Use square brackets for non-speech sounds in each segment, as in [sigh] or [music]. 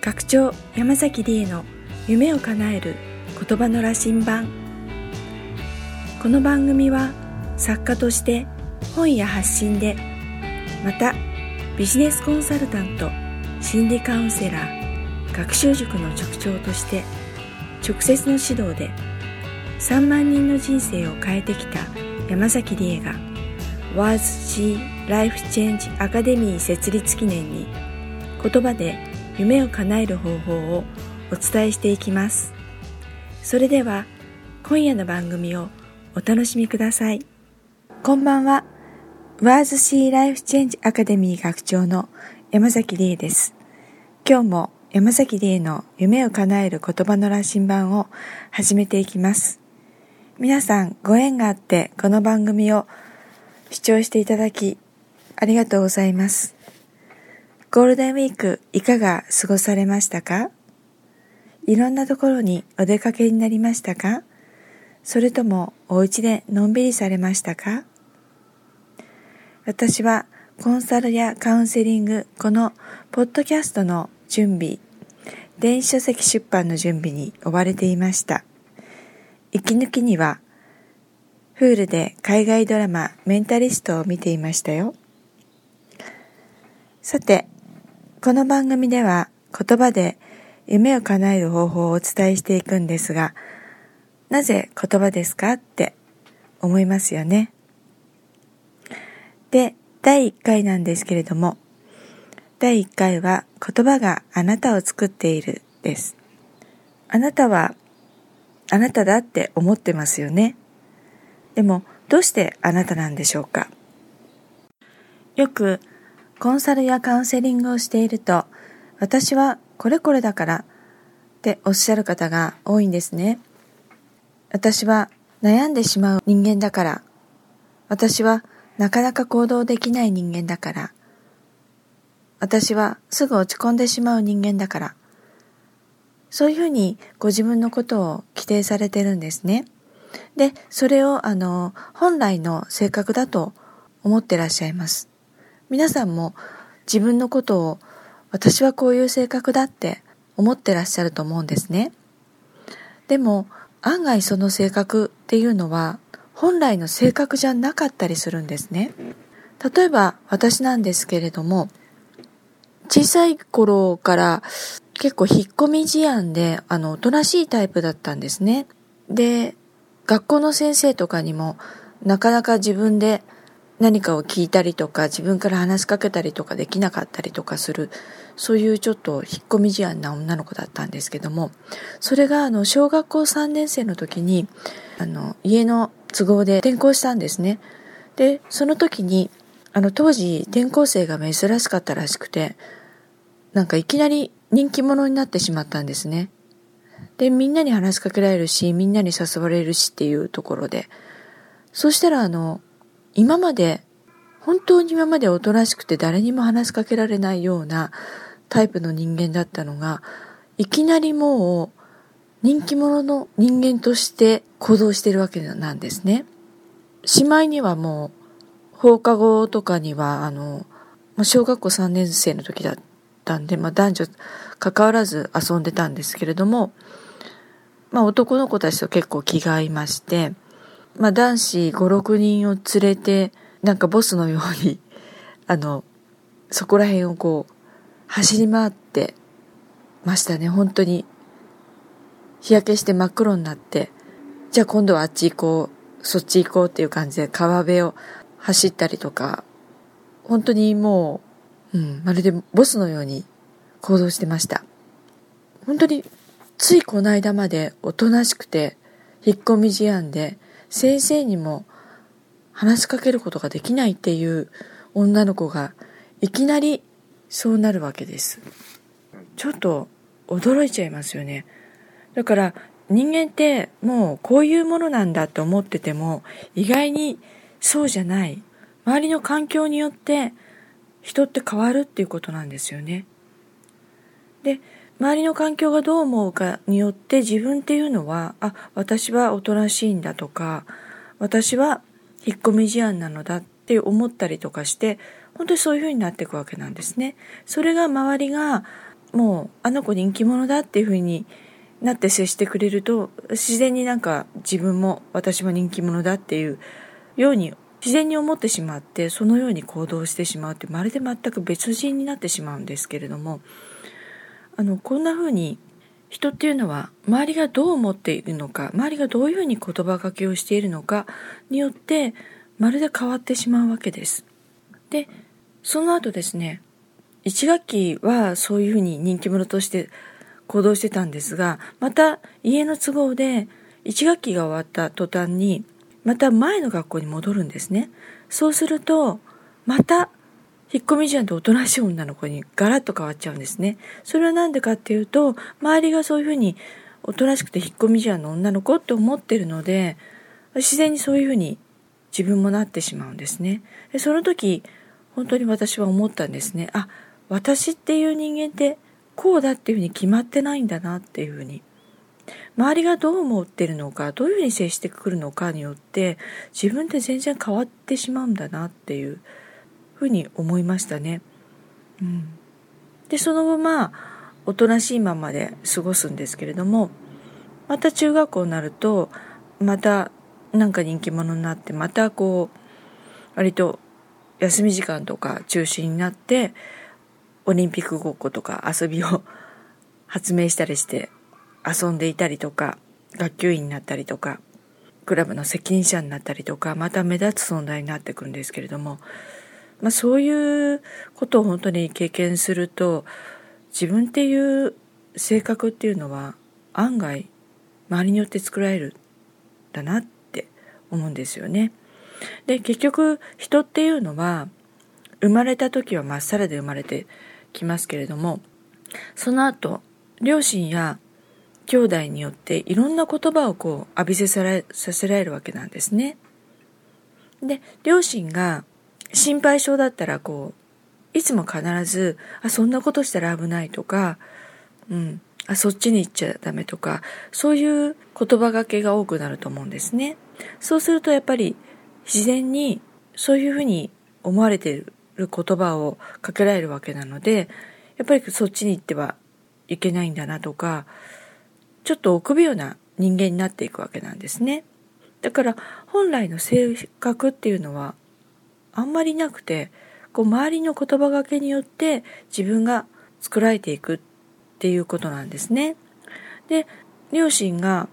学長山崎理恵の夢を叶える言葉の羅針盤。この番組は作家として本や発信でまたビジネスコンサルタント心理カウンセラー学習塾の塾長として直接の指導で3万人の人生を変えてきた山崎理恵が WASC ライフチェンジアカデミー設立記念に言葉で夢を叶える方法をお伝えしていきます。それでは今夜の番組をお楽しみください。こんばんは。WASC ライフチェンジアカデミー学長の山崎理恵です。今日も山崎理恵の夢を叶える言葉の羅針盤を始めていきます。皆さんご縁があってこの番組を視聴していただきありがとうございます。ゴールデンウィークいかが過ごされましたか？いろんなところにお出かけになりましたか？それともお家でのんびりされましたか？私はコンサルやカウンセリング、このポッドキャストの準備、電子書籍出版の準備に追われていました。息抜きには、フールで海外ドラマメンタリストを見ていましたよ。さて、この番組では言葉で夢を叶える方法をお伝えしていくんですが、なぜ言葉ですかって思いますよね。で、第1回なんですけれども、第1回は言葉があなたを作っているです。あなたはあなただって思ってますよね。でもどうしてあなたなんでしょうかよくコンサルやカウンセリングをしていると、私はこれこれだからっておっしゃる方が多いんですね。私は悩んでしまう人間だから、私はなかなか行動できない人間だから、私はすぐ落ち込んでしまう人間だから、そういうふうにご自分のことを規定されてるんですね。で、それをあの、本来の性格だと思ってらっしゃいます。皆さんも自分のことを私はこういう性格だって思ってらっしゃると思うんですね。でも案外その性格っていうのは本来の性格じゃなかったりするんですね。例えば私なんですけれども小さい頃から結構引っ込み思案であのおとなしいタイプだったんですね。で学校の先生とかにもなかなか自分で何かを聞いたりとか自分から話しかけたりとかできなかったりとかするそういうちょっと引っ込み思案な女の子だったんですけどもそれがあの小学校3年生の時にあの家の都合で転校したんですね。でその時にあの当時転校生が珍しかったらしくてなんかいきなり人気者になってしまったんですね。でみんなに話しかけられるしみんなに誘われるしっていうところで。そしたらあの今まで、本当に今までおとなしくて誰にも話しかけられないようなタイプの人間だったのが、いきなりもう人気者の人間として行動してるわけなんですね。しまいにはもう放課後とかにはあの、小学校3年生の時だったんで、まあ、男女関わらず遊んでたんですけれども、まあ、男の子たちと結構気が合いまして、まあ、男子5、6人を連れて、なんかボスのように、[laughs] あの、そこら辺をこう、走り回ってましたね、本当に。日焼けして真っ黒になって、じゃあ今度はあっち行こう、そっち行こうっていう感じで川辺を走ったりとか、本当にもう、うん、まるでボスのように行動してました。本当に、ついこの間までおとなしくて、引っ込み思案で、先生にも話しかけることができないっていう女の子がいきなりそうなるわけです。ちょっと驚いちゃいますよね。だから人間ってもうこういうものなんだと思ってても意外にそうじゃない。周りの環境によって人って変わるっていうことなんですよね。で、周りの環境がどう思うかによって自分っていうのは、あ、私はおとなしいんだとか、私は引っ込み思案なのだって思ったりとかして、本当にそういうふうになっていくわけなんですね。それが周りがもうあの子人気者だっていう風になって接してくれると自然になんか自分も私も人気者だっていうように自然に思ってしまってそのように行動してしまうってまるで全く別人になってしまうんですけれどもあのこんな風に人っていうのは周りがどう思っているのか周りがどういうふうに言葉がけをしているのかによってまるで変わってしまうわけです。でその後ですね1学期はそういうふうに人気者として行動してたんですがまた家の都合で1学期が終わった途端にまた前の学校に戻るんですねそうするとまた引っ込み思案とおとなしい女の子にガラッと変わっちゃうんですね。それは何でかっていうと、周りがそういうふうにおとなしくて引っ込み思案の女の子って思ってるので、自然にそういうふうに自分もなってしまうんですね。でその時、本当に私は思ったんですね。あ、私っていう人間ってこうだっていうふうに決まってないんだなっていうふうに。周りがどう思ってるのか、どういうふうに接してくるのかによって、自分って全然変わってしまうんだなっていう。ふうに思いましたね。うん、でその後まあおとなしいままで過ごすんですけれどもまた中学校になるとまたなんか人気者になってまたこう割と休み時間とか中心になってオリンピックごっことか遊びを [laughs] 発明したりして遊んでいたりとか学級委員になったりとかクラブの責任者になったりとかまた目立つ存在になってくるんですけれどもまあ、そういうことを本当に経験すると自分っていう性格っていうのは案外周りによって作られるだなって思うんですよね。で結局人っていうのは生まれた時はまっさらで生まれてきますけれどもその後両親や兄弟によっていろんな言葉をこう浴びせさせられるわけなんですね。で両親が心配性だったらこういつも必ずあそんなことしたら危ないとか、うん、あそっちに行っちゃダメとかそういう言葉がけが多くなると思うんですね。そうするとやっぱり自然にそういうふうに思われている言葉をかけられるわけなのでやっぱりそっちに行ってはいけないんだなとかちょっと臆病な人間になっていくわけなんですね。だから本来の性格っていうのはあんまりなくてこう周りの言葉がけによって自分が作られていくっていうことなんですね。で両親が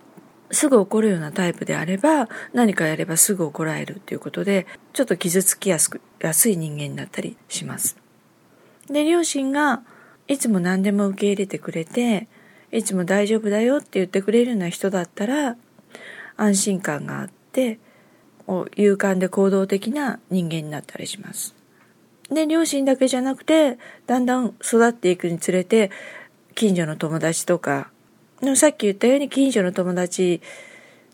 すぐ怒るようなタイプであれば何かやればすぐ怒られるっていうことでちょっと傷つきやすくやすい人間になったりします。で両親がいつも何でも受け入れてくれていつも大丈夫だよって言ってくれるような人だったら安心感があって勇敢で行動的な人間になったりします。で、両親だけじゃなくて、だんだん育っていくにつれて、近所の友達とか、さっき言ったように近所の友達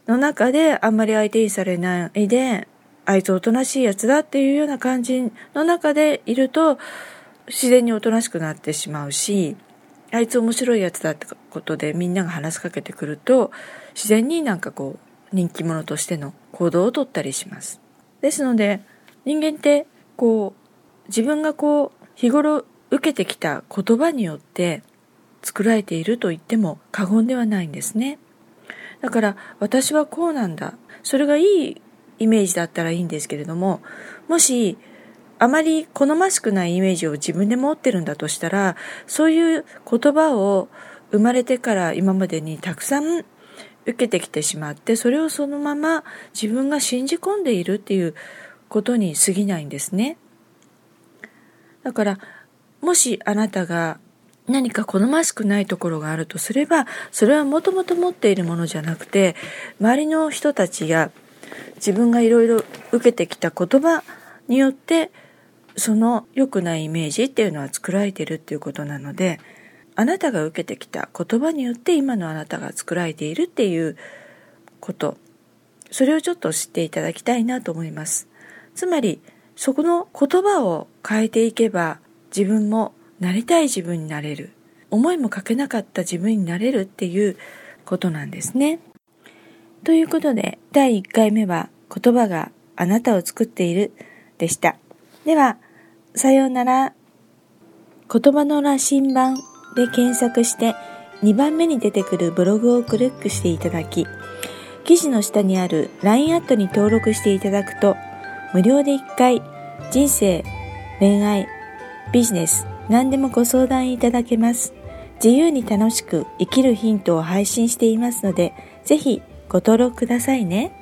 の中であんまり相手にされないで、あいつおとなしいやつだっていうような感じの中でいると、自然におとなしくなってしまうし、あいつ面白いやつだってことでみんなが話しかけてくると、自然になんかこう、人気者としての行動をとったりします。ですので人間ってこう自分がこう日頃受けてきた言葉によって作られていると言っても過言ではないんですね。だから私はこうなんだ。それがいいイメージだったらいいんですけれども、もしあまり好ましくないイメージを自分で持ってるんだとしたら、そういう言葉を生まれてから今までにたくさん受けてきてしまってそれをそのまま自分が信じ込んでいるっていうことに過ぎないんですね。だからもしあなたが何か好ましくないところがあるとすればそれはもともと持っているものじゃなくて周りの人たちや自分がいろいろ受けてきた言葉によってその良くないイメージっていうのは作られてるっていうことなのであなたが受けてきた言葉によって今のあなたが作られているっていうこと。それをちょっと知っていただきたいなと思います。つまりそこの言葉を変えていけば自分もなりたい自分になれる。思いもかけなかった自分になれるっていうことなんですね。ということで第1回目は言葉があなたを作っているでした。ではさようなら。言葉の羅針盤。で検索して2番目に出てくるブログをクリックしていただき記事の下にある LINE アットに登録していただくと無料で1回人生、恋愛、ビジネス何でもご相談いただけます自由に楽しく生きるヒントを配信していますのでぜひご登録くださいね。